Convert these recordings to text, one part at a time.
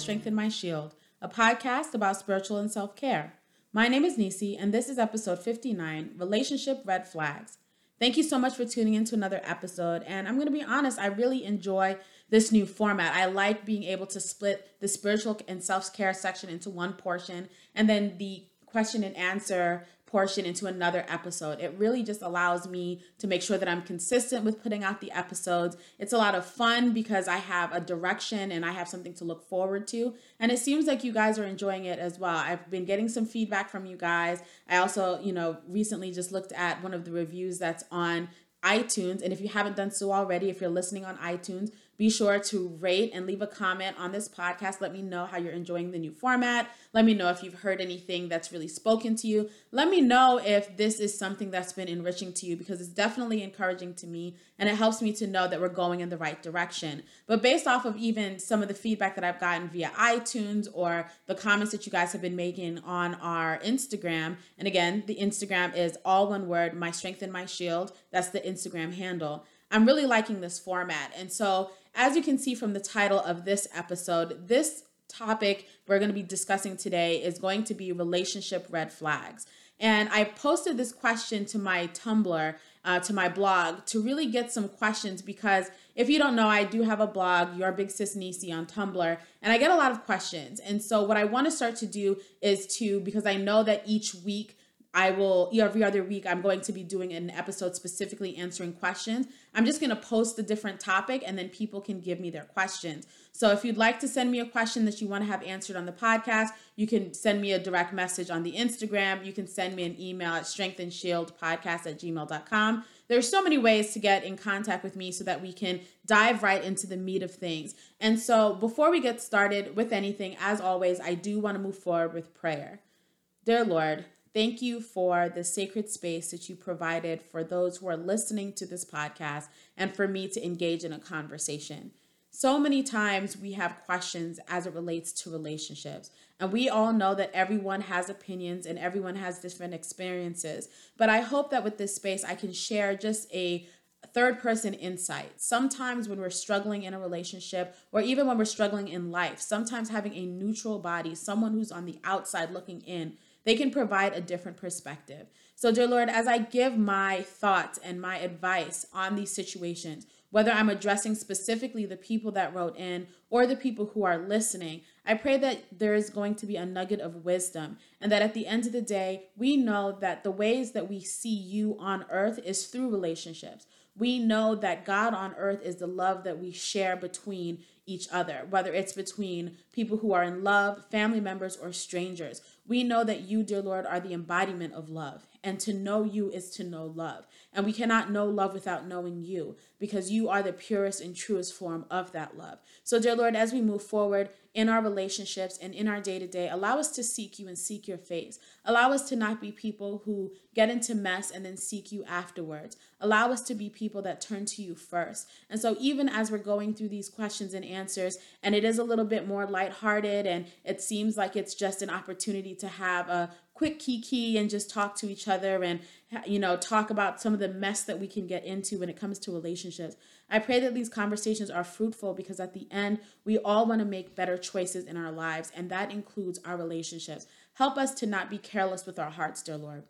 Strength and My Shield, a podcast about spiritual and self care. My name is Nisi, and this is episode 59 Relationship Red Flags. Thank you so much for tuning in to another episode. And I'm going to be honest, I really enjoy this new format. I like being able to split the spiritual and self care section into one portion and then the question and answer portion into another episode. It really just allows me to make sure that I'm consistent with putting out the episodes. It's a lot of fun because I have a direction and I have something to look forward to. And it seems like you guys are enjoying it as well. I've been getting some feedback from you guys. I also, you know, recently just looked at one of the reviews that's on iTunes. And if you haven't done so already, if you're listening on iTunes, be sure to rate and leave a comment on this podcast. Let me know how you're enjoying the new format. Let me know if you've heard anything that's really spoken to you. Let me know if this is something that's been enriching to you because it's definitely encouraging to me and it helps me to know that we're going in the right direction. But based off of even some of the feedback that I've gotten via iTunes or the comments that you guys have been making on our Instagram, and again, the Instagram is all one word, my strength and my shield. That's the Instagram handle. I'm really liking this format. And so as you can see from the title of this episode, this topic we're going to be discussing today is going to be relationship red flags. And I posted this question to my Tumblr, uh, to my blog, to really get some questions because if you don't know, I do have a blog, Your Big Sis Nisi on Tumblr, and I get a lot of questions. And so, what I want to start to do is to, because I know that each week I will every other week I'm going to be doing an episode specifically answering questions. I'm just going to post a different topic and then people can give me their questions. So if you'd like to send me a question that you want to have answered on the podcast, you can send me a direct message on the Instagram. You can send me an email at strengthandshieldpodcast at gmail.com. There's so many ways to get in contact with me so that we can dive right into the meat of things. And so before we get started with anything, as always, I do want to move forward with prayer. Dear Lord, Thank you for the sacred space that you provided for those who are listening to this podcast and for me to engage in a conversation. So many times we have questions as it relates to relationships. And we all know that everyone has opinions and everyone has different experiences. But I hope that with this space, I can share just a third person insight. Sometimes when we're struggling in a relationship or even when we're struggling in life, sometimes having a neutral body, someone who's on the outside looking in, they can provide a different perspective. So, dear Lord, as I give my thoughts and my advice on these situations, whether I'm addressing specifically the people that wrote in or the people who are listening, I pray that there is going to be a nugget of wisdom and that at the end of the day, we know that the ways that we see you on earth is through relationships. We know that God on earth is the love that we share between each other, whether it's between people who are in love, family members, or strangers. We know that you, dear Lord, are the embodiment of love. And to know you is to know love. And we cannot know love without knowing you because you are the purest and truest form of that love. So, dear Lord, as we move forward in our relationships and in our day to day, allow us to seek you and seek your face. Allow us to not be people who get into mess and then seek you afterwards. Allow us to be people that turn to you first. And so, even as we're going through these questions and answers, and it is a little bit more lighthearted and it seems like it's just an opportunity to have a quick kiki and just talk to each other and you know talk about some of the mess that we can get into when it comes to relationships i pray that these conversations are fruitful because at the end we all want to make better choices in our lives and that includes our relationships help us to not be careless with our hearts dear lord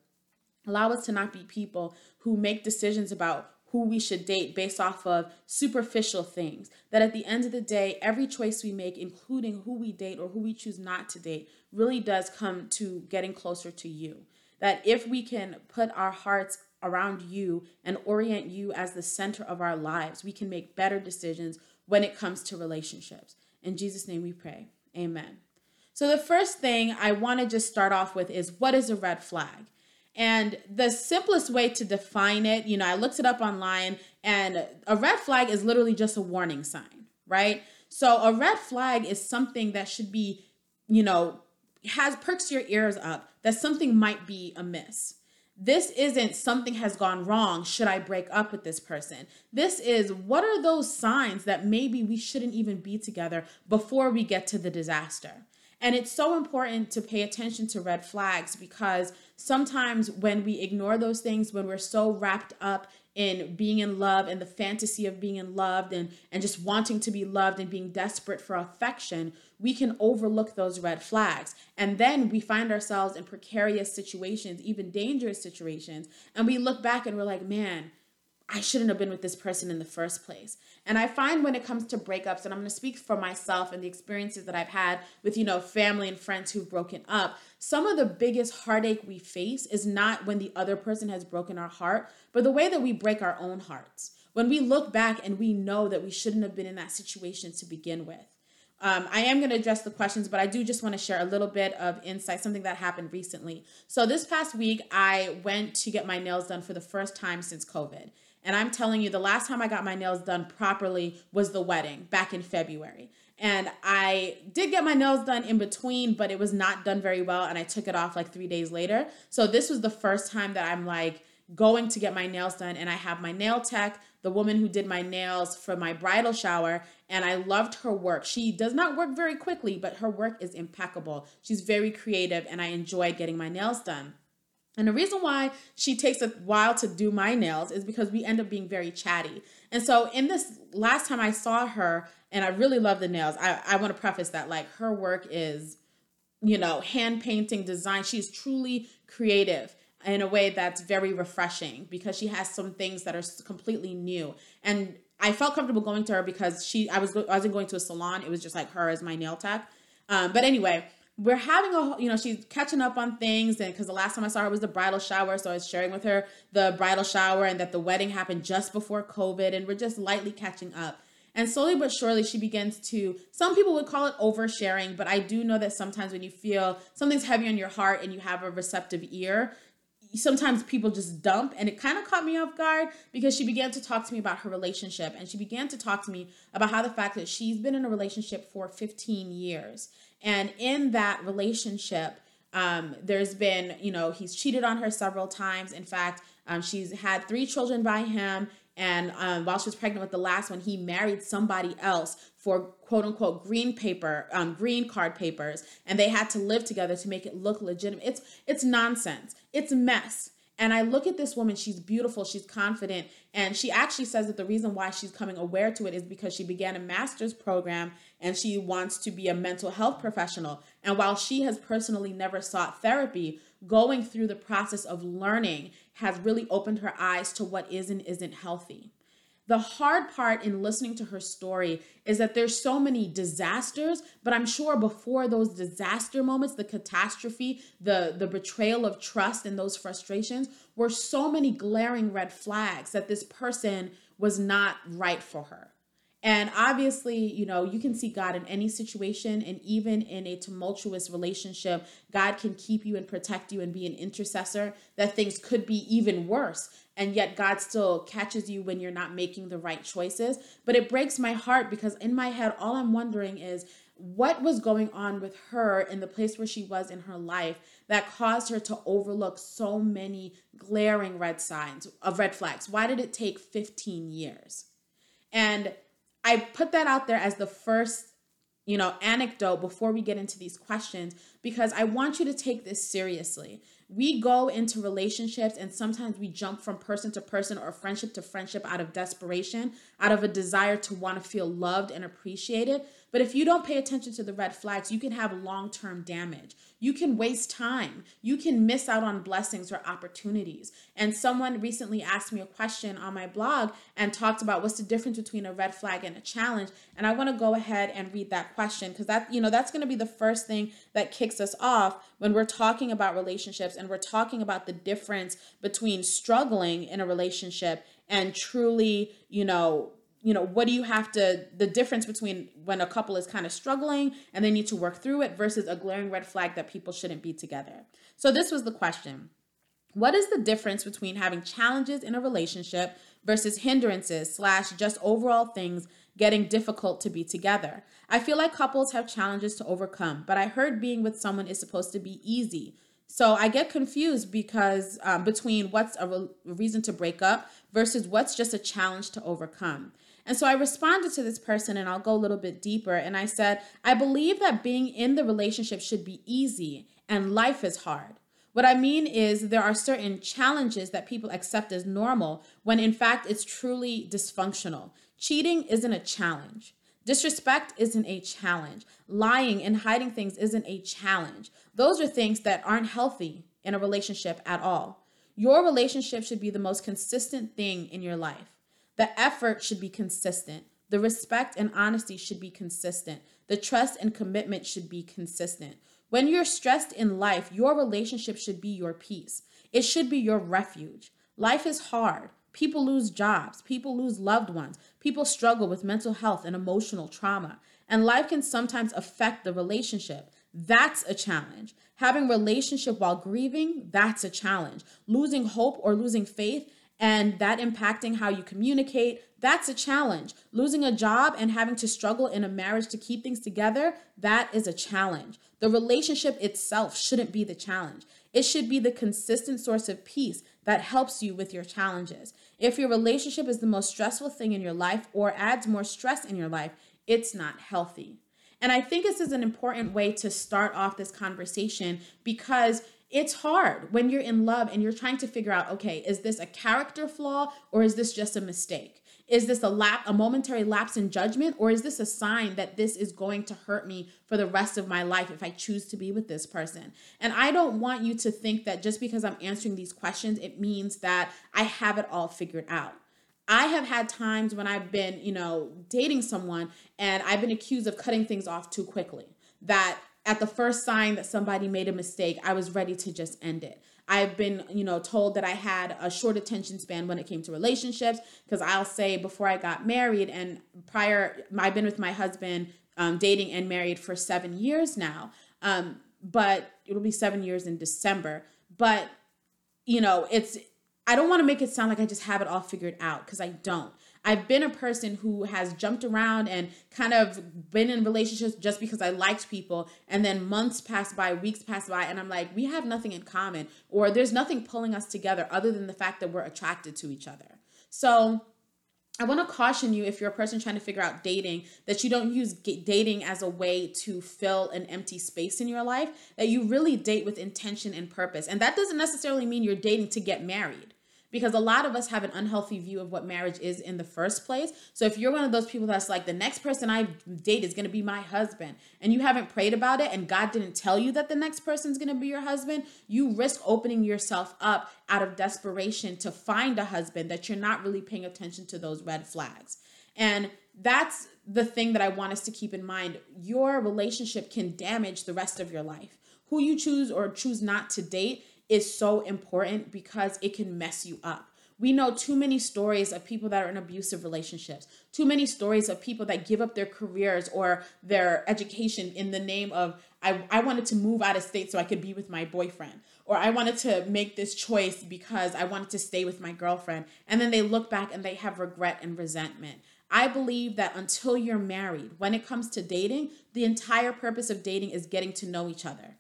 allow us to not be people who make decisions about who we should date based off of superficial things. That at the end of the day, every choice we make, including who we date or who we choose not to date, really does come to getting closer to you. That if we can put our hearts around you and orient you as the center of our lives, we can make better decisions when it comes to relationships. In Jesus' name we pray. Amen. So, the first thing I want to just start off with is what is a red flag? And the simplest way to define it, you know, I looked it up online, and a red flag is literally just a warning sign, right? So a red flag is something that should be, you know, has perks your ears up that something might be amiss. This isn't something has gone wrong. Should I break up with this person? This is what are those signs that maybe we shouldn't even be together before we get to the disaster? And it's so important to pay attention to red flags because sometimes when we ignore those things, when we're so wrapped up in being in love and the fantasy of being in loved and and just wanting to be loved and being desperate for affection we can overlook those red flags and then we find ourselves in precarious situations even dangerous situations and we look back and we're like man I shouldn't have been with this person in the first place. And I find when it comes to breakups, and I'm to speak for myself and the experiences that I've had with, you know, family and friends who've broken up, some of the biggest heartache we face is not when the other person has broken our heart, but the way that we break our own hearts. When we look back and we know that we shouldn't have been in that situation to begin with. Um, I am going to address the questions, but I do just want to share a little bit of insight, something that happened recently. So, this past week, I went to get my nails done for the first time since COVID. And I'm telling you, the last time I got my nails done properly was the wedding back in February. And I did get my nails done in between, but it was not done very well. And I took it off like three days later. So this was the first time that I'm like going to get my nails done. And I have my nail tech, the woman who did my nails for my bridal shower. And I loved her work. She does not work very quickly, but her work is impeccable. She's very creative, and I enjoy getting my nails done. And the reason why she takes a while to do my nails is because we end up being very chatty. And so, in this last time I saw her, and I really love the nails, I, I want to preface that like her work is, you know, hand painting, design. She's truly creative in a way that's very refreshing because she has some things that are completely new. And I felt comfortable going to her because she, I was, I wasn't going to a salon. It was just like her as my nail tech. Um, but anyway, we're having a you know she's catching up on things and because the last time i saw her was the bridal shower so i was sharing with her the bridal shower and that the wedding happened just before covid and we're just lightly catching up. And slowly but surely she begins to some people would call it oversharing but i do know that sometimes when you feel something's heavy on your heart and you have a receptive ear sometimes people just dump and it kind of caught me off guard because she began to talk to me about her relationship and she began to talk to me about how the fact that she's been in a relationship for 15 years and in that relationship, um, there's been, you know, he's cheated on her several times. In fact, um, she's had three children by him. And um, while she was pregnant with the last one, he married somebody else for quote unquote green paper, um, green card papers, and they had to live together to make it look legitimate. It's it's nonsense. It's mess. And I look at this woman, she's beautiful, she's confident, and she actually says that the reason why she's coming aware to it is because she began a master's program and she wants to be a mental health professional. And while she has personally never sought therapy, going through the process of learning has really opened her eyes to what is and isn't healthy. The hard part in listening to her story is that there's so many disasters, but I'm sure before those disaster moments, the catastrophe, the the betrayal of trust and those frustrations were so many glaring red flags that this person was not right for her. And obviously, you know, you can see God in any situation, and even in a tumultuous relationship, God can keep you and protect you and be an intercessor that things could be even worse. And yet, God still catches you when you're not making the right choices. But it breaks my heart because in my head, all I'm wondering is what was going on with her in the place where she was in her life that caused her to overlook so many glaring red signs of red flags. Why did it take 15 years? And I put that out there as the first, you know, anecdote before we get into these questions because I want you to take this seriously. We go into relationships and sometimes we jump from person to person or friendship to friendship out of desperation, out of a desire to want to feel loved and appreciated. But if you don't pay attention to the red flags, you can have long term damage. You can waste time. You can miss out on blessings or opportunities. And someone recently asked me a question on my blog and talked about what's the difference between a red flag and a challenge. And I want to go ahead and read that question because that, you know, that's going to be the first thing that kicks us off when we're talking about relationships and we're talking about the difference between struggling in a relationship and truly, you know, you know what do you have to the difference between when a couple is kind of struggling and they need to work through it versus a glaring red flag that people shouldn't be together. So this was the question. What is the difference between having challenges in a relationship versus hindrances slash just overall things getting difficult to be together? I feel like couples have challenges to overcome but i heard being with someone is supposed to be easy. So I get confused because um, between what's a, re- reason to break up versus what's just a challenge to overcome. And so I responded to this person, and I'll go a little bit deeper. And I said, I believe that being in the relationship should be easy and life is hard. What I mean is, there are certain challenges that people accept as normal when in fact it's truly dysfunctional. Cheating isn't a challenge. Disrespect isn't a challenge. Lying and hiding things isn't a challenge. Those are things that aren't healthy in a relationship at all. Your relationship should be the most consistent thing in your life. The effort should be consistent. The respect and honesty should be consistent. The trust and commitment should be consistent. When you're stressed in life, your relationship should be your peace. It should be your refuge. Life is hard. People lose jobs. People lose loved ones. People struggle with mental health and emotional trauma. And life can sometimes affect the relationship. That's a challenge. Having relationship while grieving, that's a challenge. Losing hope or losing faith and that impacting how you communicate, that's a challenge. Losing a job and having to struggle in a marriage to keep things together, that is a challenge. The relationship itself shouldn't be the challenge. It should be the consistent source of peace that helps you with your challenges. If your relationship is the most stressful thing in your life or adds more stress in your life, it's not healthy. And I think this is an important way to start off this conversation because it's hard when you're in love and you're trying to figure out okay, is this a character flaw or is this just a mistake? Is this a lap a momentary lapse in judgment or is this a sign that this is going to hurt me for the rest of my life if I choose to be with this person? And I don't want you to think that just because I'm answering these questions it means that I have it all figured out. I have had times when I've been, you know, dating someone and I've been accused of cutting things off too quickly. That at the first sign that somebody made a mistake, I was ready to just end it. I've been, you know, told that I had a short attention span when it came to relationships because I'll say before I got married and prior, I've been with my husband um, dating and married for seven years now. Um, but it'll be seven years in December. But, you know, it's, I don't want to make it sound like I just have it all figured out because I don't. I've been a person who has jumped around and kind of been in relationships just because I liked people. And then months pass by, weeks pass by, and I'm like, we have nothing in common, or there's nothing pulling us together other than the fact that we're attracted to each other. So, I want to caution you if you're a person trying to figure out dating that you don't use dating as a way to fill an empty space in your life, that you really date with intention and purpose. And that doesn't necessarily mean you're dating to get married because a lot of us have an unhealthy view of what marriage is in the first place. So if you're one of those people that's like the next person I date is going to be my husband and you haven't prayed about it and God didn't tell you that the next person's going to be your husband, you risk opening yourself up out of desperation to find a husband that you're not really paying attention to those red flags. And that's the thing that I want us to keep in mind. Your relationship can damage the rest of your life. Who you choose or choose not to date is so important because it can mess you up. We know too many stories of people that are in abusive relationships, too many stories of people that give up their careers or their education in the name of, I, I wanted to move out of state so I could be with my boyfriend, or I wanted to make this choice because I wanted to stay with my girlfriend. And then they look back and they have regret and resentment. I believe that until you're married, when it comes to dating, the entire purpose of dating is getting to know each other.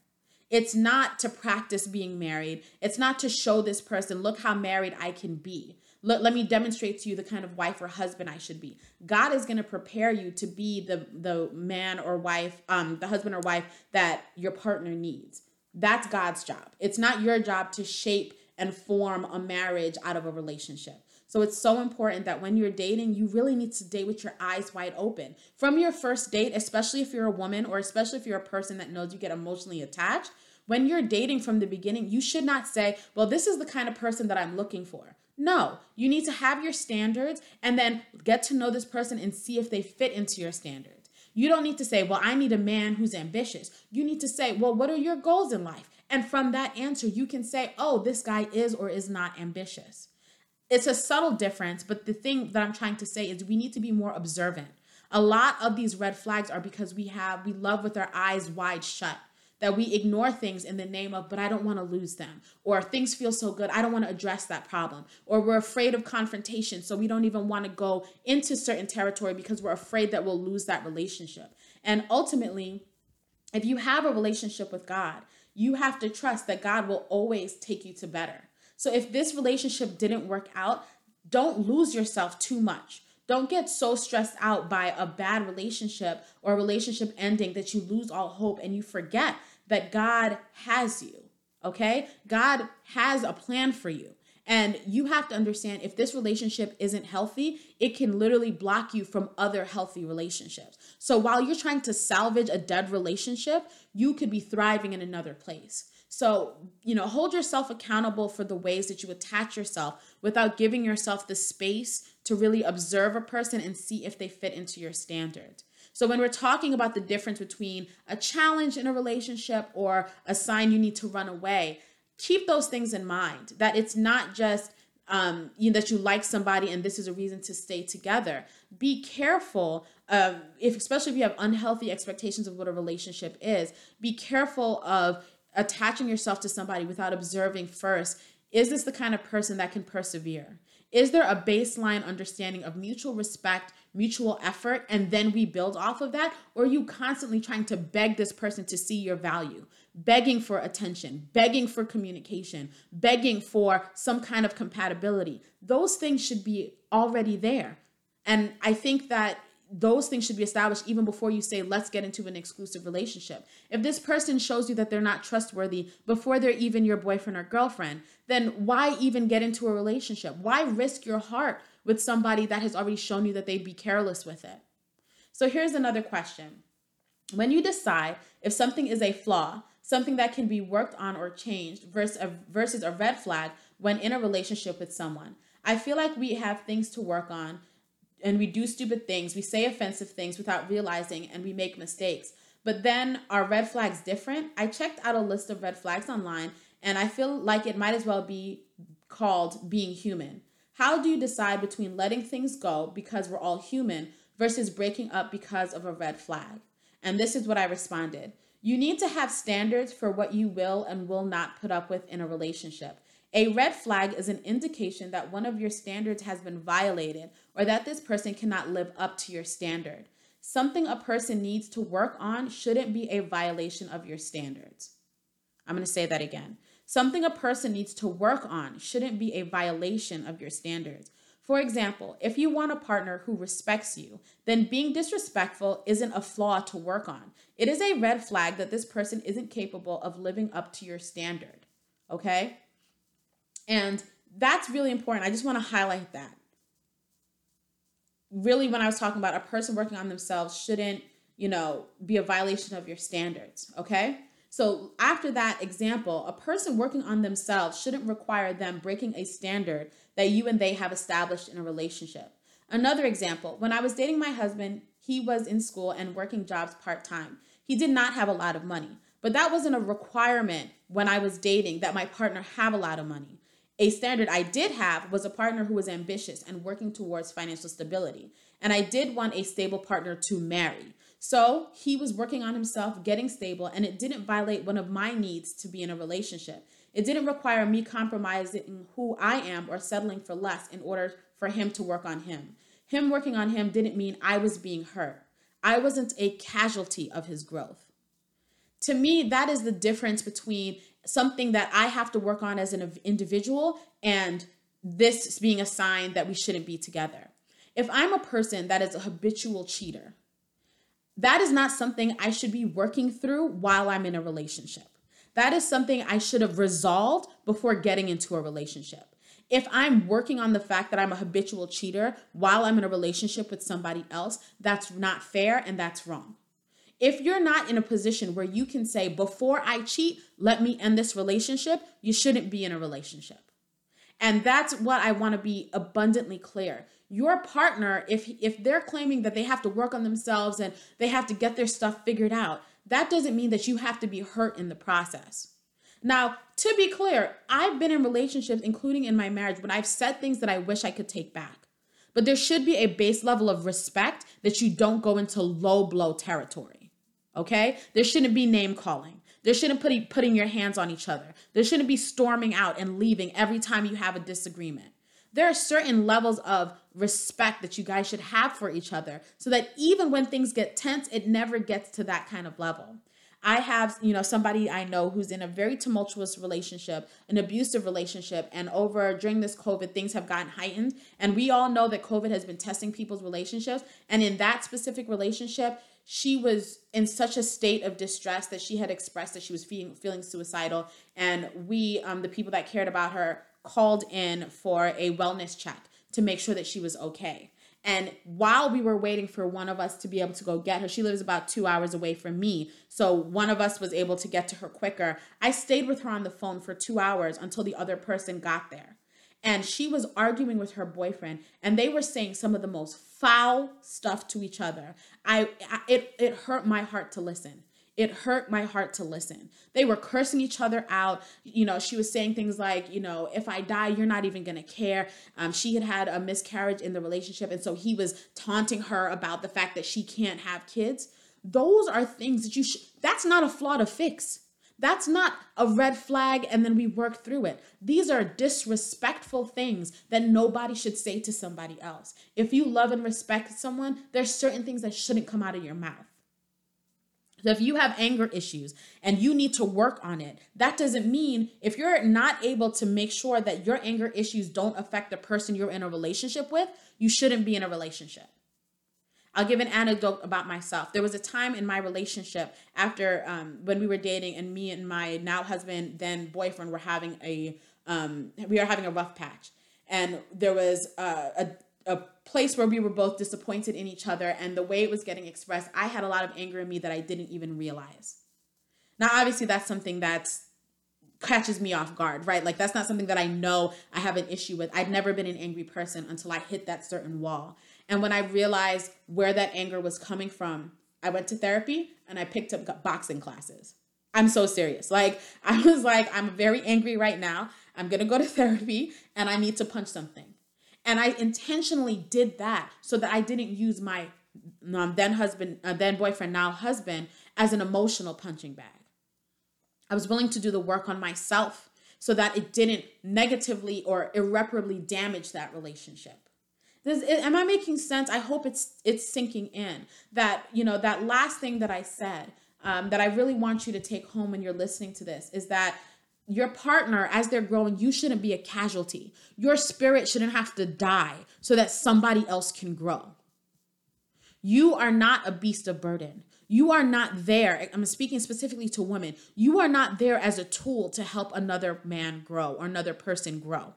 It's not to practice being married. It's not to show this person, look how married I can be. Let, let me demonstrate to you the kind of wife or husband I should be. God is going to prepare you to be the, the man or wife, um, the husband or wife that your partner needs. That's God's job. It's not your job to shape and form a marriage out of a relationship. So it's so important that when you're dating, you really need to date with your eyes wide open. From your first date, especially if you're a woman or especially if you're a person that knows you get emotionally attached, when you're dating from the beginning, you should not say, well, this is the kind of person that I'm looking for. No, you need to have your standards and then get to know this person and see if they fit into your standards. You don't need to say, well, I need a man who's ambitious. You need to say, well, what are your goals in life? And from that answer, you can say, oh, this guy is or is not ambitious it's a subtle difference, but the thing that I'm trying to say is we need to be more observant. A lot of these red flags are because we have we love with our eyes wide shut. That we ignore things in the name of, but I don't want to lose them. Or things feel so good, I don't want to address that problem. Or we're afraid of confrontation, so we don't even want to go into certain territory because we're afraid that we'll lose that relationship. And ultimately, if you have a relationship with God, you have to trust that God will always take you to better. So if this relationship didn't work out, don't lose yourself too much. Don't get so stressed out by a bad relationship or a relationship ending that you lose all hope and you forget that God has you. Okay? God has a plan for you. And you have to understand if this relationship isn't healthy, it can literally block you from other healthy relationships. So while you're trying to salvage a dead relationship, you could be thriving in another place. So, you know, hold yourself accountable for the ways that you attach yourself without giving yourself the space to really observe a person and see if they fit into your standard. So, when we're talking about the difference between a challenge in a relationship or a sign you need to run away, keep those things in mind that it's not just um, you know, that you like somebody and this is a reason to stay together. Be careful, uh, if especially if you have unhealthy expectations of what a relationship is. Be careful of attaching yourself to somebody without observing first is this the kind of person that can persevere? Is there a baseline understanding of mutual respect, mutual effort, and then we build off of that? Or are you constantly trying to beg this person to see your value, begging for attention, begging for communication, begging for some kind of compatibility? Those things should be already there. And I think that those things should be established even before you say, let's get into an exclusive relationship. If this person shows you that they're not trustworthy before they're even your boyfriend or girlfriend, then why even get into a relationship? Why risk your heart with somebody that has already shown you that they'd be careless with it? So here's another question. When you decide if something is a flaw, something that can be worked on or changed versus uh, a, versus a red flag when in a relationship with someone, I feel like we have things to work on and we do stupid things, we say offensive things without realizing, and we make mistakes. But then are red flags different? I checked out a list of red flags online, and I feel like it might as well be called being human. How do you decide between letting things go because we're all human versus breaking up because of a red flag? And this is what I responded. You need to have standards for what you will and will not put up with in a relationship. A red flag is an indication that one of your standards has been violated or that this person cannot live up to your standard. Something a person needs to work on shouldn't be a violation of your standards. I'm going to say that again. Something a person needs to work on shouldn't be a violation of your standards. For example, if you want a partner who respects you, then being disrespectful isn't a flaw to work on. It is a red flag that this person isn't capable of living up to your standard. Okay? And that's really important. I just want to highlight that. Really, when I was talking about a person working on themselves shouldn't, you know, be a violation of your standards. Okay. So, after that example, a person working on themselves shouldn't require them breaking a standard that you and they have established in a relationship. Another example, when I was dating my husband, he was in school and working jobs part time. He did not have a lot of money, but that wasn't a requirement when I was dating that my partner have a lot of money. A standard I did have was a partner who was ambitious and working towards financial stability. And I did want a stable partner to marry. So he was working on himself, getting stable, and it didn't violate one of my needs to be in a relationship. It didn't require me compromising who I am or settling for less in order for him to work on him. Him working on him didn't mean I was being hurt. I wasn't a casualty of his growth. To me, that is the difference between something that I have to work on as an individual and this being a sign that we shouldn't be together. If I'm a person that is a habitual cheater, that is not something I should be working through while I'm in a relationship. That is something I should have resolved before getting into a relationship. If I'm working on the fact that I'm a habitual cheater while I'm in a relationship with somebody else, that's not fair and that's wrong. If you're not in a position where you can say, before I cheat, let me end this relationship, you shouldn't be in a relationship. And that's what I want to be abundantly clear. Your partner, if if they're claiming that they have to work on themselves and they have to get their stuff figured out, that doesn't mean that you have to be hurt in the process. Now, to be clear, I've been in relationships, including in my marriage, when I've said things that I wish I could take back. But there should be a base level of respect that you don't go into low blow territory. Okay? There shouldn't be name calling. There shouldn't put putting your hands on each other. There shouldn't be storming out and leaving every time you have a disagreement. There are certain levels of respect that you guys should have for each other so that even when things get tense, it never gets to that kind of level. I have, you know, somebody I know who's in a very tumultuous relationship, an abusive relationship, and over during this COVID, things have gotten heightened. And we all know that COVID has been testing people's relationships. And in that specific relationship, she was in such a state of distress that she had expressed that she was feeling feeling suicidal. And we, um, the people that cared about her, called in for a wellness check to make sure that she was okay. And while we were waiting for one of us to be able to go get her, she lives about two hours away from me. So one of us was able to get to her quicker. I stayed with her on the phone for two hours until the other person got there. And she was arguing with her boyfriend, and they were saying some of the most foul stuff to each other. I, I it it hurt my heart to listen it hurt my heart to listen. They were cursing each other out. You know, she was saying things like, you know, if I die, you're not even to care. Um, she had had a miscarriage in the relationship. And so he was taunting her about the fact that she can't have kids. Those are things that you should, that's not a flaw to fix. That's not a red flag and then we work through it. These are disrespectful things that nobody should say to somebody else. If you love and respect someone, there's certain things that shouldn't come out of your mouth. So if you have anger issues and you need to work on it, that doesn't mean if you're not able to make sure that your anger issues don't affect the person you're in a relationship with, you shouldn't be in a relationship. I'll give an anecdote about myself. There was a time in my relationship after um, when we were dating, and me and my now husband, then boyfriend, were having a um, we were having a rough patch, and there was uh, a a place where we were both disappointed in each other and the way it was getting expressed i had a lot of anger in me that i didn't even realize. Now obviously that's something that catches me off guard right? Like that's not something that i know i have an issue with. I'd never been an angry person until i hit that certain wall and when i realized where that anger was coming from i went to therapy and i picked up boxing classes i'm so serious like i was like i'm very angry right now i'm gonna go to therapy and i need to punch something and I intentionally did that so that I didn't use my um, then husband, uh, then boyfriend, now husband, as an emotional punching bag. I was willing to do the work on myself so that it didn't negatively or irreparably damage that relationship. Does it, am I making sense? I hope it's it's sinking in that you know that last thing that I said um, that I really want you to take home when you're listening to this is that your partner, as they're growing, you shouldn't be a casualty. Your spirit shouldn't have to die so that somebody else can grow. You are not a beast of burden. You are not there. I'm speaking specifically to women. You are not there as a tool to help another man grow or another person grow.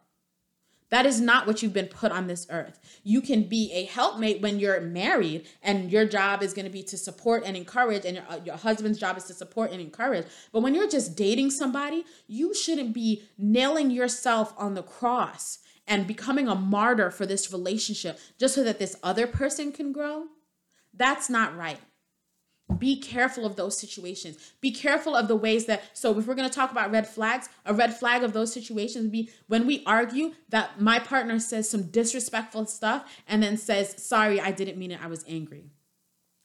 That is not what you've been put on this earth. You can be a helpmate when you're married, and your job is going to be to support and encourage, and your, uh, your husband's job is to support and encourage. But when you're just dating somebody, you shouldn't be nailing yourself on the cross and becoming a martyr for this relationship just so that this other person can grow. That's not right be careful of those situations. Be careful of the ways that so if we're going to talk about red flags a red flag of those situations be when we argue that my partner says some disrespectful stuff and then says sorry i didn't mean it. I was angry.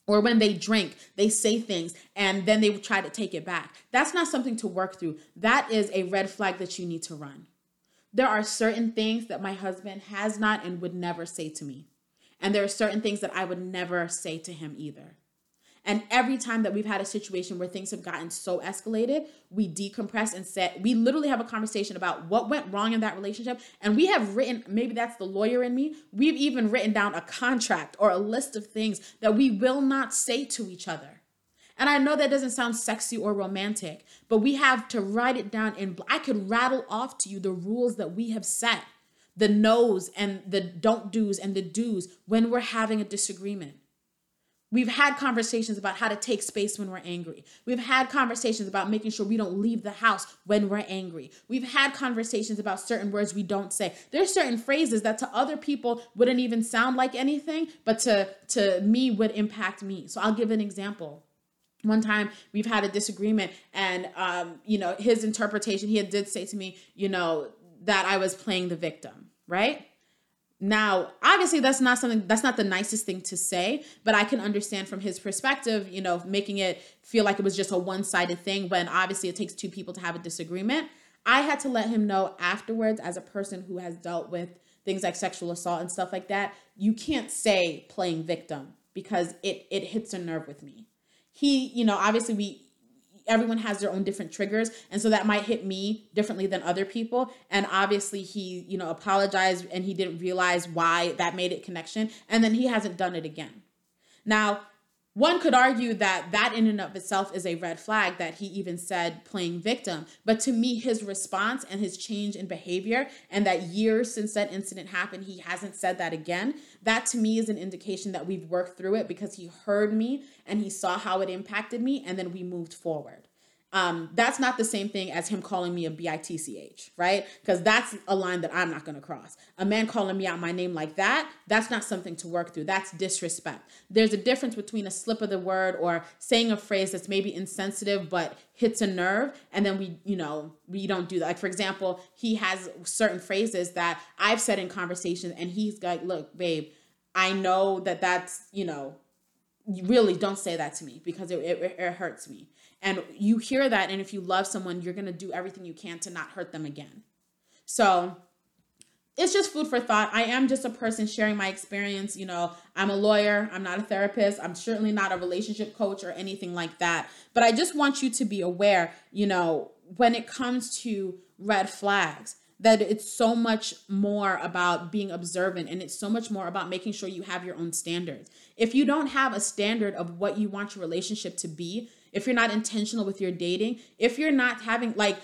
Or when they drink they say things and then they try to take it back. That's not something to work through. That is a red flag that you need to run. There are certain things that my husband has not and would never say to me. And there are certain things that i would never say to him either and every time that we've had a situation where things have gotten so escalated, we decompress and set, we literally have a conversation about what went wrong in that relationship. And we have written, maybe that's the lawyer in me, we've even written down a contract or a list of things that we will not say to each other. And I know that doesn't sound sexy or romantic, but we have to write it down. And I could rattle off to you the rules that we have set the no's and the don't do's and the do's when we're having a disagreement. We've had conversations about how to take space when we're angry. We've had conversations about making sure we don't leave the house when we're angry. We've had conversations about certain words we don't say. There's certain phrases that to other people wouldn't even sound like anything, but to to me would impact me. So I'll give an example. One time we've had a disagreement, and um, you know his interpretation. He did say to me, you know, that I was playing the victim, right? Now, obviously, that's not something that's not the nicest thing to say, but I can understand from his perspective, you know, making it feel like it was just a one sided thing when obviously it takes two people to have a disagreement. I had to let him know afterwards, as a person who has dealt with things like sexual assault and stuff like that, you can't say playing victim because it it hits a nerve with me. He, you know, obviously we everyone has their own different triggers and so that might hit me differently than other people. And obviously he you know apologized and he didn't realize why that made it connection and then he hasn't done it again. Now one could argue that that in and of itself is a red flag that he even said playing victim. But to me, his response and his change in behavior, and that years since that incident happened, he hasn't said that again. That to me is an indication that we've worked through it because he heard me and he saw how it impacted me, and then we moved forward um, that's not the same thing as him calling me a bitch, right? Because that's a line that I'm not going to cross. A man calling me out my name like that, that's not something to work through. That's disrespect. There's a difference between a slip of the word or saying a phrase that's maybe insensitive but hits a nerve, and then we, you know, we don't do that. Like for example, he has certain phrases that I've said in conversations, and he's like, "Look, babe, I know that that's, you know." really don't say that to me because it, it, it hurts me and you hear that, and if you love someone, you're going to do everything you can to not hurt them again. So it's just food for thought. I am just a person sharing my experience. You know, I'm a lawyer, I'm not a therapist, I'm certainly not a relationship coach or anything like that. But I just want you to be aware, you know, when it comes to red flags, that it's so much more about being observant and it's so much more about making sure you have your own standards. If you don't have a standard of what you want your relationship to be, if you're not intentional with your dating, if you're not having like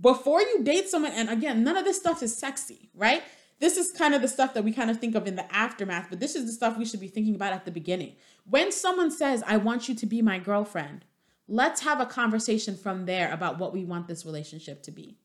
before you date someone, and again, none of this stuff is sexy, right? This is kind of the stuff that we kind of think of in the aftermath, but this is the stuff we should be thinking about at the beginning. When someone says, I want you to be my girlfriend, let's have a conversation from there about what we want this relationship to be.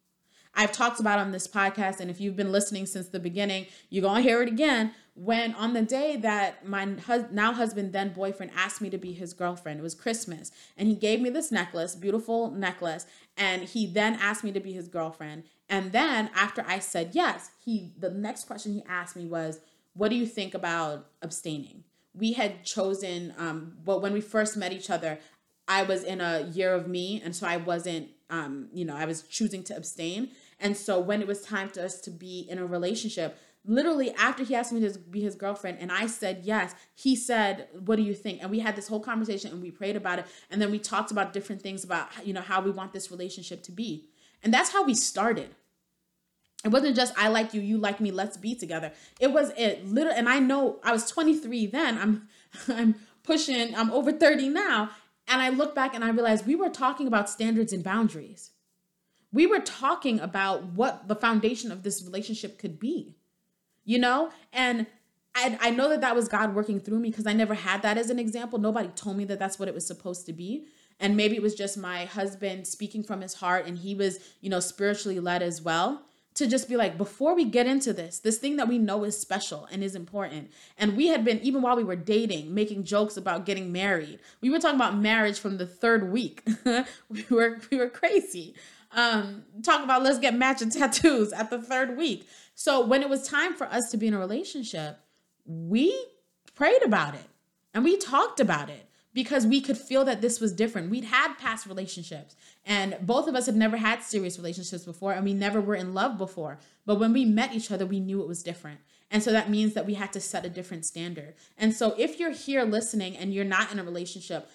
I've talked about on this podcast, and if you've been listening since the beginning, you're gonna hear it again. When on the day that my hus- now husband, then boyfriend, asked me to be his girlfriend, it was Christmas, and he gave me this necklace, beautiful necklace, and he then asked me to be his girlfriend. And then after I said yes, he the next question he asked me was, "What do you think about abstaining?" We had chosen, um, but when we first met each other, I was in a year of me, and so I wasn't, um, you know, I was choosing to abstain. And so when it was time for us to be in a relationship, literally after he asked me to be his girlfriend and I said yes, he said, "What do you think?" And we had this whole conversation and we prayed about it and then we talked about different things about you know how we want this relationship to be. And that's how we started. It wasn't just I like you, you like me, let's be together. It was it little and I know I was 23 then. I'm I'm pushing I'm over 30 now and I look back and I realize we were talking about standards and boundaries we were talking about what the foundation of this relationship could be, you know? And I, I know that that was God working through me because I never had that as an example. Nobody told me that that's what it was supposed to be. And maybe it was just my husband speaking from his heart and he was, you know, spiritually led as well to just be like, before we get into this, this thing that we know is special and is important. And we had been, even while we were dating, making jokes about getting married. We were talking about marriage from the third week. we were we were crazy um, talk about let's get matching tattoos at the third week. So when it was time for us to be in a relationship, we prayed about it and we talked about it because we could feel that this was different. We'd had past relationships and both of us had never had serious relationships before and we never were in love before. But when we met each other, we knew it was different. And so that means that we had to set a different standard. And so if you're here listening and you're not in a relationship,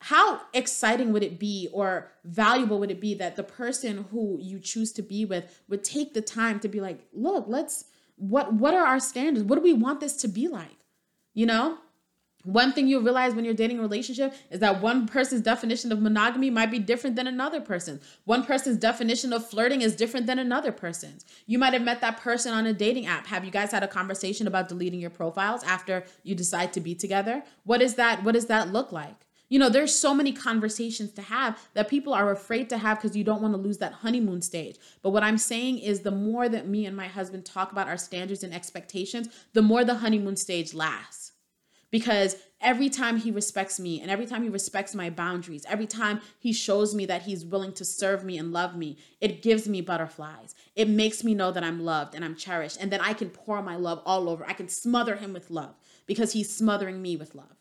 how exciting would it be or valuable would it be that the person who you choose to be with would take the time to be like look let's what what are our standards what do we want this to be like you know one thing you'll realize when you're dating a relationship is that one person's definition of monogamy might be different than another person's. One person's definition of flirting is different than another person's. You might have met that person on a dating app. Have you guys had a conversation about deleting your profiles after you decide to be together? What is that what does that look like? You know, there's so many conversations to have that people are afraid to have because you don't want to lose that honeymoon stage. But what I'm saying is the more that me and my husband talk about our standards and expectations, the more the honeymoon stage lasts. Because every time he respects me and every time he respects my boundaries, every time he shows me that he's willing to serve me and love me, it gives me butterflies. It makes me know that I'm loved and I'm cherished. And that I can pour my love all over. I can smother him with love because he's smothering me with love.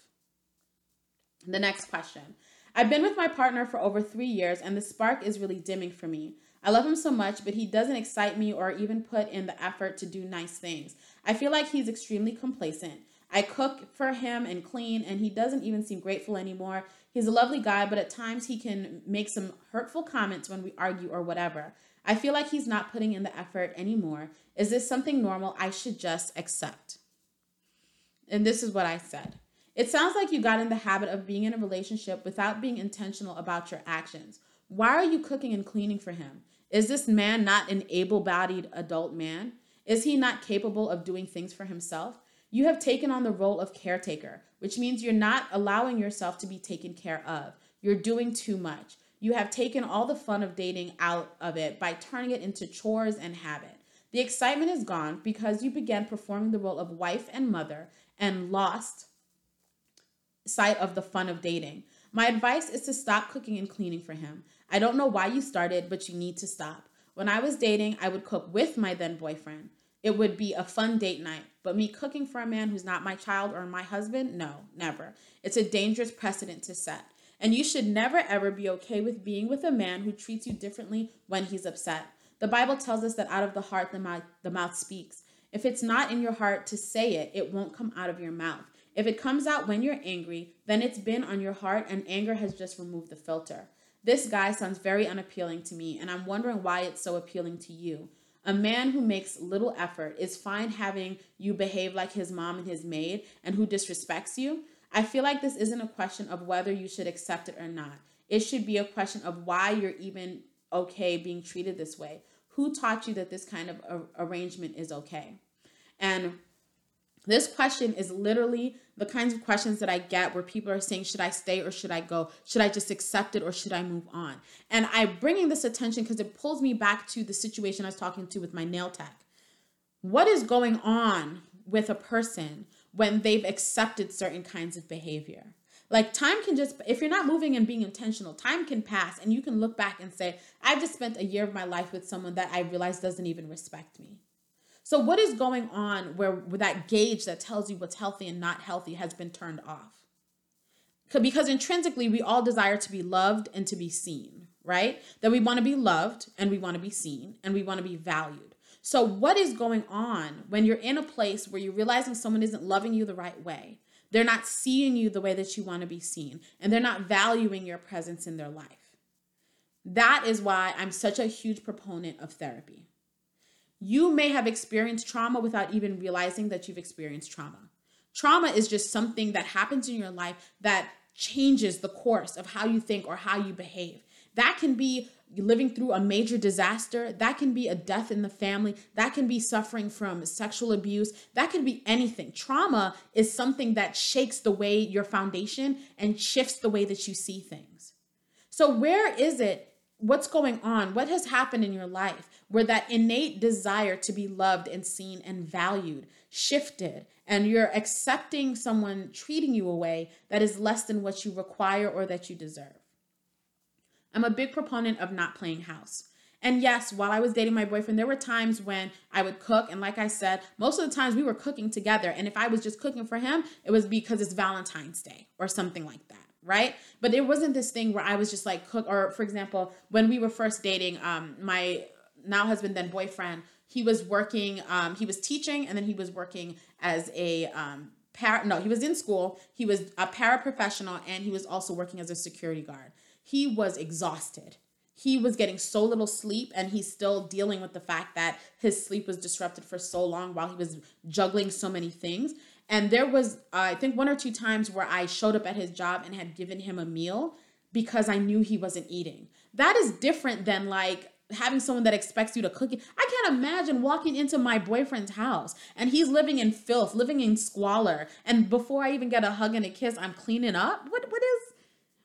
The next question. I've been with my partner for over three years, and the spark is really dimming for me. I love him so much, but he doesn't excite me or even put in the effort to do nice things. I feel like he's extremely complacent. I cook for him and clean, and he doesn't even seem grateful anymore. He's a lovely guy, but at times he can make some hurtful comments when we argue or whatever. I feel like he's not putting in the effort anymore. Is this something normal I should just accept? And this is what I said. It sounds like you got in the habit of being in a relationship without being intentional about your actions. Why are you cooking and cleaning for him? Is this man not an able bodied adult man? Is he not capable of doing things for himself? You have taken on the role of caretaker, which means you're not allowing yourself to be taken care of. You're doing too much. You have taken all the fun of dating out of it by turning it into chores and habit. The excitement is gone because you began performing the role of wife and mother and lost sight of the fun of dating. My advice is to stop cooking and cleaning for him. I don't know why you started, but you need to stop. When I was dating, I would cook with my then boyfriend. It would be a fun date night, but me cooking for a man who's not my child or my husband, no, never. It's a dangerous precedent to set. And you should never ever be okay with being with a man who treats you differently when he's upset. The Bible tells us that out of the heart the mouth, the mouth speaks. If it's not in your heart to say it, it won't come out of your mouth. If it comes out when you're angry, then it's been on your heart and anger has just removed the filter. This guy sounds very unappealing to me, and I'm wondering why it's so appealing to you. A man who makes little effort is fine having you behave like his mom and his maid and who disrespects you. I feel like this isn't a question of whether you should accept it or not. It should be a question of why you're even okay being treated this way. Who taught you that this kind of arrangement is okay? And this question is literally the kinds of questions that I get where people are saying, Should I stay or should I go? Should I just accept it or should I move on? And I'm bringing this attention because it pulls me back to the situation I was talking to with my nail tech. What is going on with a person when they've accepted certain kinds of behavior? Like time can just, if you're not moving and being intentional, time can pass and you can look back and say, I've just spent a year of my life with someone that I realize doesn't even respect me. So, what is going on where, where that gauge that tells you what's healthy and not healthy has been turned off? Because intrinsically, we all desire to be loved and to be seen, right? That we want to be loved and we want to be seen and we want to be valued. So, what is going on when you're in a place where you're realizing someone isn't loving you the right way? They're not seeing you the way that you want to be seen, and they're not valuing your presence in their life. That is why I'm such a huge proponent of therapy. You may have experienced trauma without even realizing that you've experienced trauma. Trauma is just something that happens in your life that changes the course of how you think or how you behave. That can be living through a major disaster. That can be a death in the family. That can be suffering from sexual abuse. That can be anything. Trauma is something that shakes the way your foundation and shifts the way that you see things. So, where is it what's going on? What has happened in your life where that innate desire to be loved and seen and valued shifted and you're accepting someone treating you a way that is less than what you require or that you deserve? I'm a big proponent of not playing house. And yes, while I was dating my boyfriend, there were times when I would cook. And like I said, most of the times we were cooking together. And if I was just cooking for him, it was because it's Valentine's Day or something like that right? But it wasn't this thing where I was just like cook or for example, when we were first dating, um my now husband then boyfriend, he was working um he was teaching and then he was working as a um para no, he was in school, he was a paraprofessional and he was also working as a security guard. He was exhausted. He was getting so little sleep and he's still dealing with the fact that his sleep was disrupted for so long while he was juggling so many things. And there was, uh, I think, one or two times where I showed up at his job and had given him a meal because I knew he wasn't eating. That is different than like having someone that expects you to cook it. I can't imagine walking into my boyfriend's house and he's living in filth, living in squalor, and before I even get a hug and a kiss, I'm cleaning up. What what is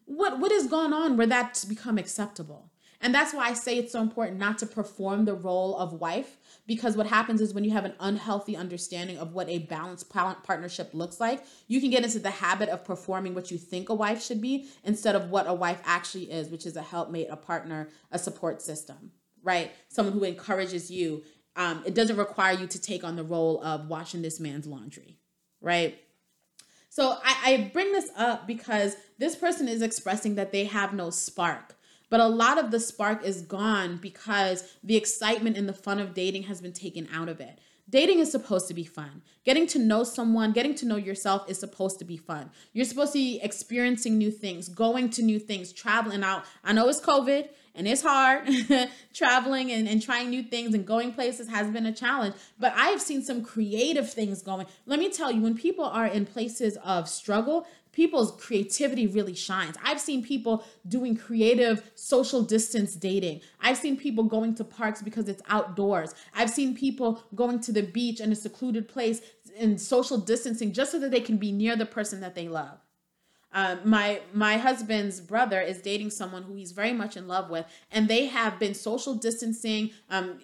what what has gone on where that's become acceptable? And that's why I say it's so important not to perform the role of wife because what happens is when you have an unhealthy understanding of what a balanced partnership looks like, you can get into the habit of performing what you think a wife should be instead of what a wife actually is, which is a helpmate, a partner, a support system, right? Someone who encourages you. Um, it doesn't require you to take on the role of washing this man's laundry, right? So I, I bring this up because this person is expressing that they have no spark but a lot of the spark is gone because the excitement and the fun of dating has been taken out of it. Dating is supposed to be fun. Getting to know someone, getting to know yourself is supposed to be fun. You're supposed to be experiencing new things, going to new things, traveling out. I know it's COVID and it's hard. Traveling and, and trying new things and going places has been a challenge, but I have seen some creative things going. Let me tell you, when people are in places of struggle, people's creativity really shines. I've seen people doing creative social distance dating. I've seen people going to parks because it's outdoors. I've seen people going to the beach in a secluded place in social distancing just so that they can be near the person that they love. Uh, my my husband's brother is dating someone who he's very much in love with, and they have been social distancing. Um,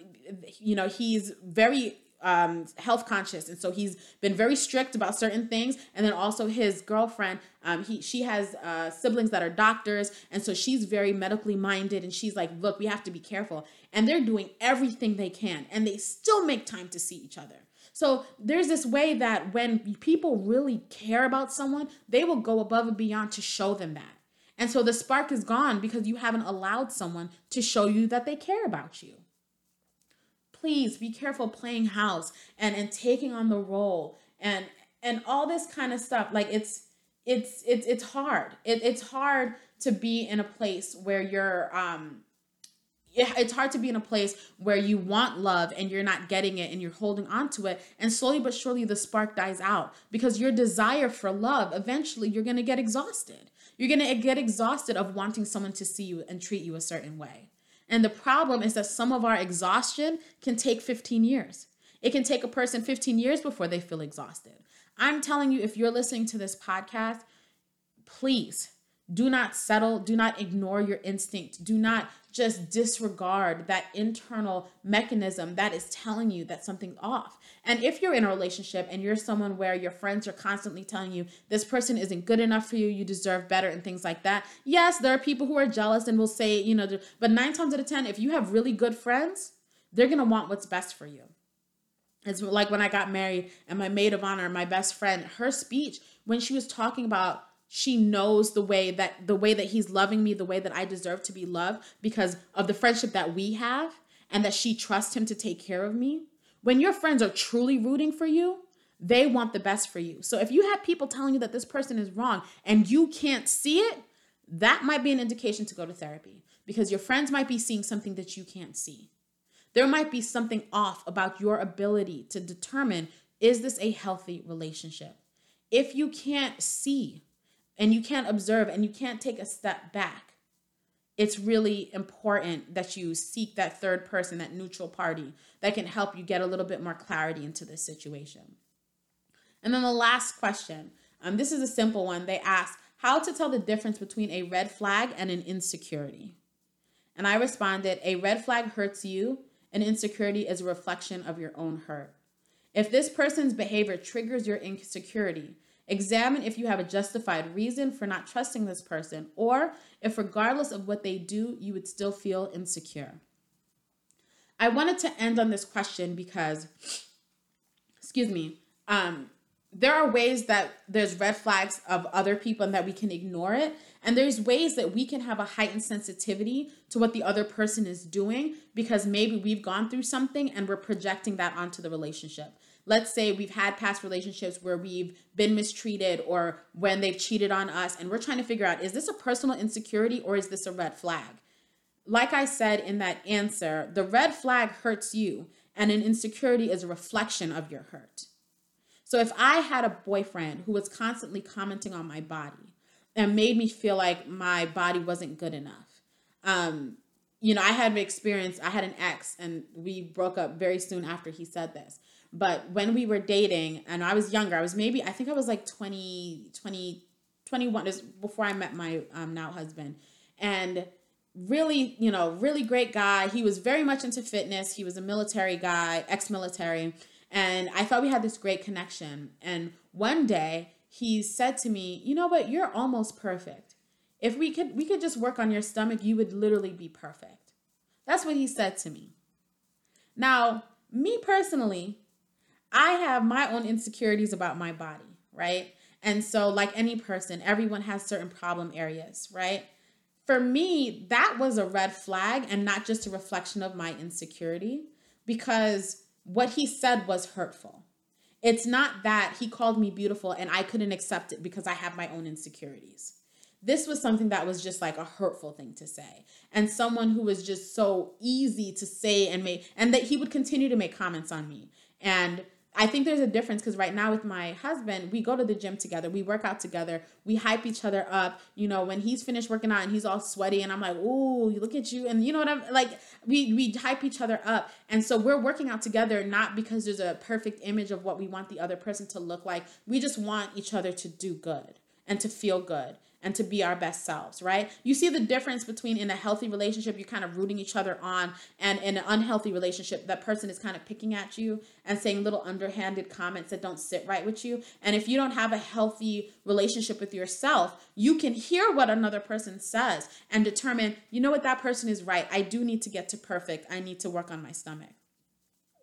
you know, he's very um, health conscious, and so he's been very strict about certain things. And then also his girlfriend, um, he she has uh, siblings that are doctors, and so she's very medically minded. And she's like, "Look, we have to be careful." And they're doing everything they can, and they still make time to see each other. So there's this way that when people really care about someone, they will go above and beyond to show them that. And so the spark is gone because you haven't allowed someone to show you that they care about you please be careful playing house and and taking on the role and and all this kind of stuff. Like it's it's it's it's hard. It, it's hard to be in a place where you're um it's hard to be in a place where you want love and you're not getting it and you're holding on to it. And slowly but surely the spark dies out because your desire for love eventually you're going to get exhausted. You're going to get exhausted of wanting someone to see you and treat you a certain way and the problem is that some of our exhaustion can take 15 years. It can take a person 15 years before they feel exhausted. I'm telling you, if you're listening to this podcast, please do not settle, do not ignore your instinct, do not just disregard that internal mechanism that is telling you that something's off. And if you're in a relationship and you're someone where your friends are constantly telling you this person isn't good enough for you, you deserve better, and things like that, yes, there are people who are jealous and will say, you know, but nine times out of 10, if you have really good friends, they're gonna want what's best for you. It's like when I got married and my maid of honor, my best friend, her speech when she was talking about she knows the way that the way that he's loving me the way that i deserve to be loved because of the friendship that we have and that she trusts him to take care of me. When your friends are truly rooting for you they want the best for you. So if you have people telling you that this person is wrong and you can't see it that might be an indication to go to therapy because your friends might be seeing something that you can't see. There might be something off about your ability to determine is this a healthy relationship? If you can't see and you can't observe and you can't take a step back, it's really important that you seek that third person, that neutral party that can help you get a little bit more clarity into this situation. And then the last question um, this is a simple one. They ask how to tell the difference between a red flag and an insecurity. And I responded, a red flag hurts you, an insecurity is a reflection of your own hurt. If this person's behavior triggers your insecurity, Examine if you have a justified reason for not trusting this person, or if, regardless of what they do, you would still feel insecure. I wanted to end on this question because, excuse me, um, there are ways that there's red flags of other people and that we can ignore it. And there's ways that we can have a heightened sensitivity to what the other person is doing because maybe we've gone through something and we're projecting that onto the relationship let's say we've had past relationships where we've been mistreated or when they've cheated on us and we're trying to figure out is this a personal insecurity or is this a red flag? Like i said in that answer the red flag hurts you and an insecurity is a reflection of your hurt. So if i had a boyfriend who was constantly commenting on my body and made me feel like my body wasn't good enough um, you know i had an experience i had an ex and we broke up very soon after he said this but when we were dating, and I was younger, I was maybe, I think I was like 20, 20, 21, is before I met my um, now husband. And really, you know, really great guy. He was very much into fitness. He was a military guy, ex military. And I thought we had this great connection. And one day he said to me, You know what? You're almost perfect. If we could we could just work on your stomach, you would literally be perfect. That's what he said to me. Now, me personally, I have my own insecurities about my body, right? And so, like any person, everyone has certain problem areas, right? For me, that was a red flag and not just a reflection of my insecurity because what he said was hurtful. It's not that he called me beautiful and I couldn't accept it because I have my own insecurities. This was something that was just like a hurtful thing to say. And someone who was just so easy to say and make, and that he would continue to make comments on me. And I think there's a difference because right now with my husband, we go to the gym together, we work out together, we hype each other up. You know, when he's finished working out and he's all sweaty, and I'm like, "Ooh, look at you!" And you know what I'm like? We we hype each other up, and so we're working out together not because there's a perfect image of what we want the other person to look like. We just want each other to do good and to feel good and to be our best selves, right? You see the difference between in a healthy relationship, you're kind of rooting each other on, and in an unhealthy relationship, that person is kind of picking at you and saying little underhanded comments that don't sit right with you. And if you don't have a healthy relationship with yourself, you can hear what another person says and determine, you know what, that person is right. I do need to get to perfect. I need to work on my stomach.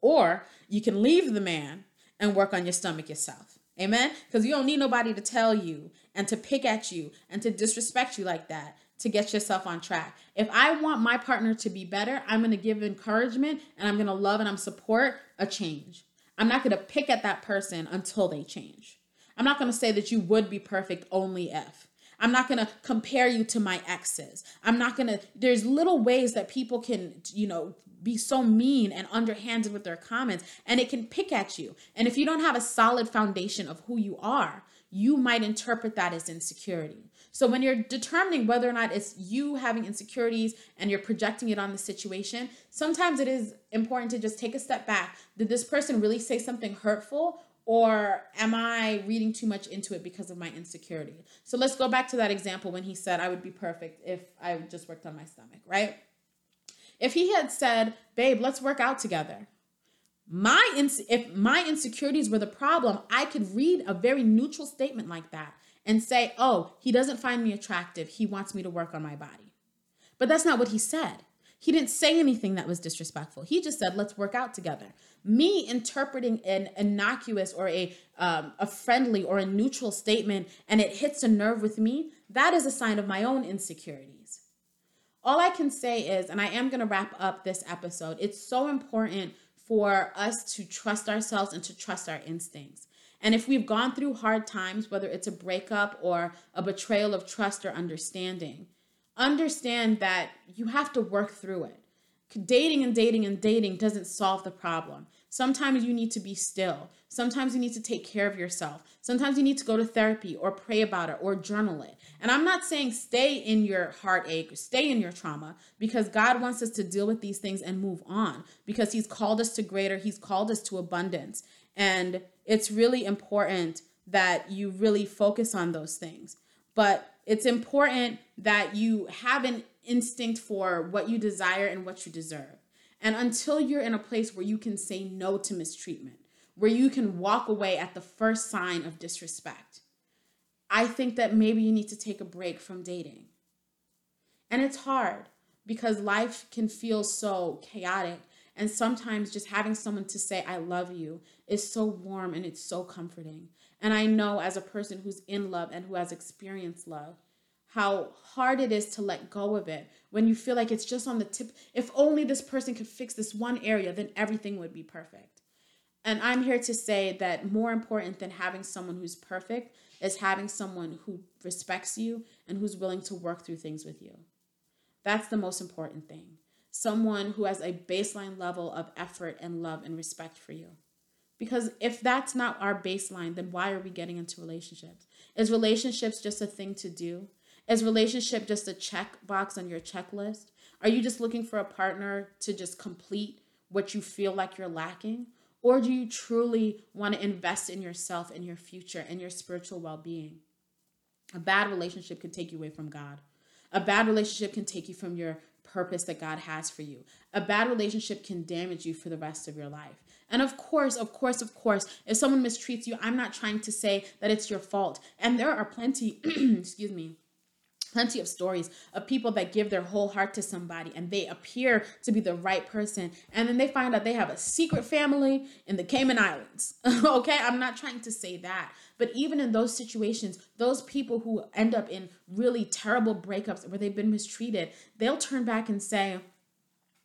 Or you can leave the man and work on your stomach yourself. Amen? Because you don't need nobody to tell you and to pick at you and to disrespect you like that to get yourself on track. If I want my partner to be better, I'm going to give encouragement and I'm going to love and I'm support a change. I'm not going to pick at that person until they change. I'm not going to say that you would be perfect only if. I'm not going to compare you to my exes. I'm not going to there's little ways that people can, you know, be so mean and underhanded with their comments and it can pick at you. And if you don't have a solid foundation of who you are, you might interpret that as insecurity. So when you're determining whether or not it's you having insecurities and you're projecting it on the situation, sometimes it is important to just take a step back. Did this person really say something hurtful or am I reading too much into it because of my insecurity? So let's go back to that example when he said I would be perfect if I just worked on my stomach, right? If he had said, "Babe, let's work out together." my ins- if my insecurities were the problem i could read a very neutral statement like that and say oh he doesn't find me attractive he wants me to work on my body but that's not what he said he didn't say anything that was disrespectful. He just said let's work out together. Me interpreting an innocuous or a um, a friendly or a neutral statement and it hits a nerve with me that is a sign of my own insecurities. All i can say is and i am going to wrap up this episode it's so important for us to trust ourselves and to trust our instincts. And if we've gone through hard times, whether it's a breakup or a betrayal of trust or understanding, understand that you have to work through it. Dating and dating and dating doesn't solve the problem. Sometimes you need to be still. Sometimes you need to take care of yourself. Sometimes you need to go to therapy or pray about it or journal it. And I'm not saying stay in your heartache, stay in your trauma, because God wants us to deal with these things and move on because He's called us to greater, He's called us to abundance. And it's really important that you really focus on those things. But it's important that you have an instinct for what you desire and what you deserve. And until you're in a place where you can say no to mistreatment, where you can walk away at the first sign of disrespect, I think that maybe you need to take a break from dating. And it's hard because life can feel so chaotic. And sometimes just having someone to say, I love you, is so warm and it's so comforting. And I know as a person who's in love and who has experienced love, how hard it is to let go of it when you feel like it's just on the tip. If only this person could fix this one area, then everything would be perfect. And I'm here to say that more important than having someone who's perfect is having someone who respects you and who's willing to work through things with you. That's the most important thing. Someone who has a baseline level of effort and love and respect for you. Because if that's not our baseline, then why are we getting into relationships? Is relationships just a thing to do? Is relationship just a check box on your checklist? Are you just looking for a partner to just complete what you feel like you're lacking? Or do you truly want to invest in yourself and your future and your spiritual well being? A bad relationship can take you away from God. A bad relationship can take you from your purpose that God has for you. A bad relationship can damage you for the rest of your life. And of course, of course, of course, if someone mistreats you, I'm not trying to say that it's your fault. And there are plenty, excuse me, plenty of stories of people that give their whole heart to somebody and they appear to be the right person and then they find out they have a secret family in the Cayman Islands. okay, I'm not trying to say that, but even in those situations, those people who end up in really terrible breakups where they've been mistreated, they'll turn back and say,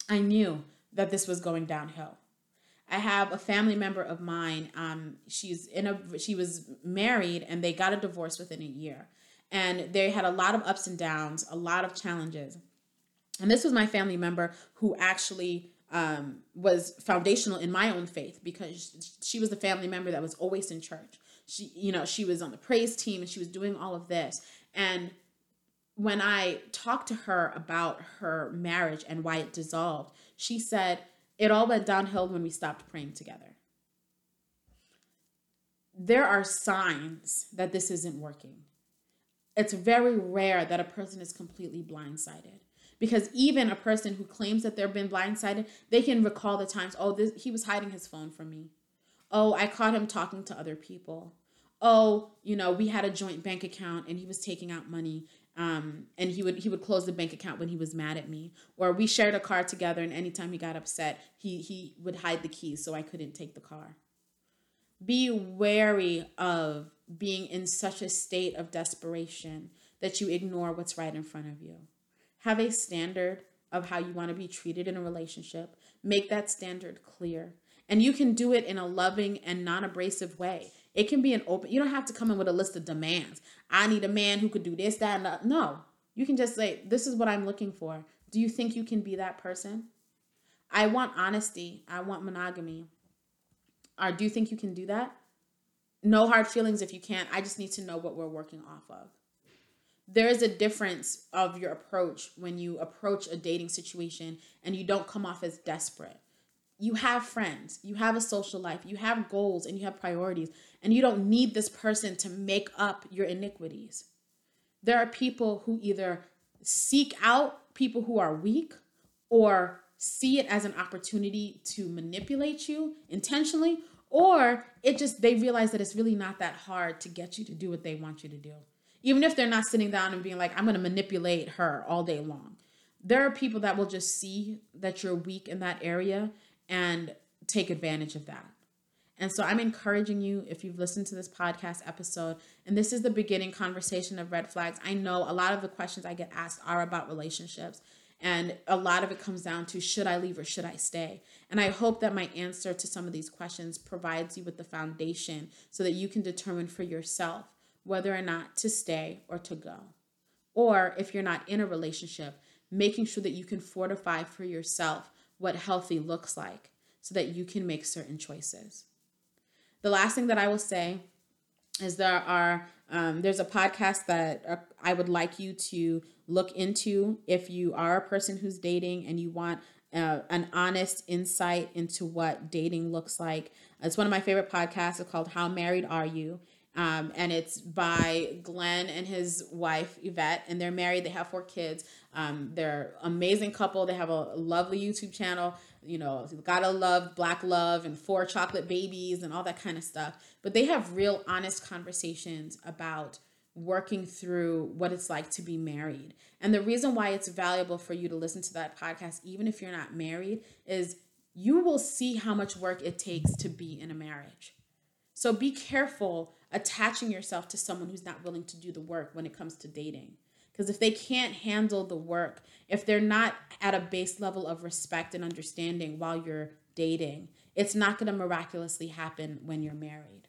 I knew that this was going downhill. I have a family member of mine. Um, she's in a she was married and they got a divorce within a year, and they had a lot of ups and downs, a lot of challenges. And this was my family member who actually um, was foundational in my own faith because she was the family member that was always in church. She, you know, she was on the praise team and she was doing all of this. And when I talked to her about her marriage and why it dissolved, she said it all went downhill when we stopped praying together. There are signs that this isn't working. It's very rare that a person is completely blindsided because even a person who claims that they've been blindsided they can recall the times oh this he was hiding his phone from me oh i caught him talking to other people oh you know we had a joint bank account and he was taking out money um, and he would he would close the bank account when he was mad at me or we shared a car together and anytime he got upset he he would hide the keys so i couldn't take the car be wary of being in such a state of desperation that you ignore what's right in front of you have a standard of how you want to be treated in a relationship. Make that standard clear. And you can do it in a loving and non abrasive way. It can be an open, you don't have to come in with a list of demands. I need a man who could do this, that, and that. No, you can just say, This is what I'm looking for. Do you think you can be that person? I want honesty. I want monogamy. Or do you think you can do that? No hard feelings if you can't. I just need to know what we're working off of there is a difference of your approach when you approach a dating situation and you don't come off as desperate. You have friends, you have a social life, you have goals, and you have priorities, and you don't need this person to make up your iniquities. There are people who either seek out people who are weak or see it as an opportunity to manipulate you intentionally, or it just they realize that it's really not that hard to get you to do what they want you to do even if they're not sitting down and being like, I'm to manipulate her all day long. There are people that will just see that you're weak in that area and take advantage of that. And so I'm encouraging you, if you've listened to this podcast episode, and this is the beginning conversation of red flags, I know a lot of the questions I get asked are about relationships. And a lot of it comes down to should I leave or should I stay? And I hope that my answer to some of these questions provides you with the foundation so that you can determine for yourself whether or not to stay or to go. Or if you're not in a relationship, making sure that you can fortify for yourself what healthy looks like so that you can make certain choices. The last thing that I will say is there are um, there's a podcast that uh, I would like you to look into if you are a person who's dating and you want uh, an honest insight into what dating looks like. It's one of my favorite podcasts. It's called How Married Are You? Um, and it's by Glenn and his wife Yvette, and they're married. They have four kids. Um, they're an amazing couple. They have a lovely YouTube channel. You know, gotta love Black Love and four chocolate babies and all that kind of stuff. But they have real, honest conversations about working through what it's like to be married. And the reason why it's valuable for you to listen to that podcast, even if you're not married, is you will see how much work it takes to be in a marriage. So be careful attaching yourself to someone who's not willing to do the work when it comes to dating. Because if they can't handle the work, if they're not at a base level of respect and understanding while you're dating, it's not going to miraculously happen when you're married.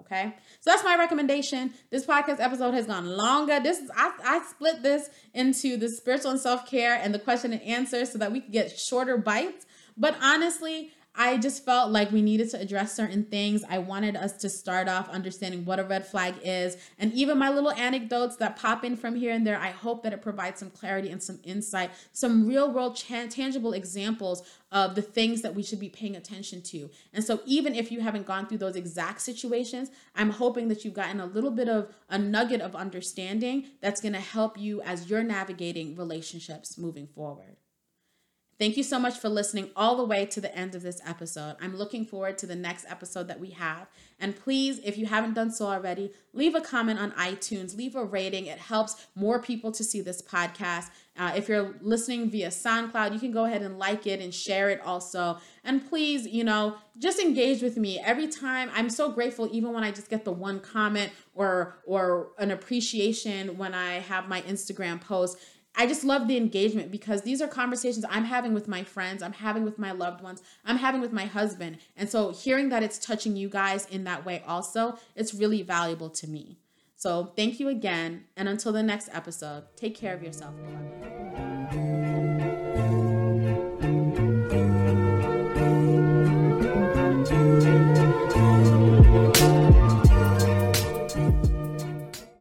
Okay, so that's my recommendation. This podcast episode has gone longer. This is I, I split this into the spiritual and self care and the question and answer so that we could get shorter bites. But honestly, I just felt like we needed to address certain things. I wanted us to start off understanding what a red flag is. And even my little anecdotes that pop in from here and there, I hope that it provides some clarity and some insight, some real world tangible examples of the things that we should be paying attention to. And so, even if you haven't gone through those exact situations, I'm hoping that you've gotten a little bit of a nugget of understanding that's going to help you as you're navigating relationships moving forward. Thank you so much for listening all the way to the end of this episode. I'm looking forward to the next episode that we have. And please, if you haven't done so already, leave a comment on iTunes, leave a rating. It helps more people to see this podcast. Uh, if you're listening via SoundCloud, you can go ahead and like it and share it also. And please, you know, just engage with me every time. I'm so grateful, even when I just get the one comment or or an appreciation when I have my Instagram post I just love the engagement because these are conversations I'm having with my friends, I'm having with my loved ones, I'm having with my husband. And so hearing that it's touching you guys in that way also, it's really valuable to me. So thank you again. And until the next episode, take care of yourself, beloved.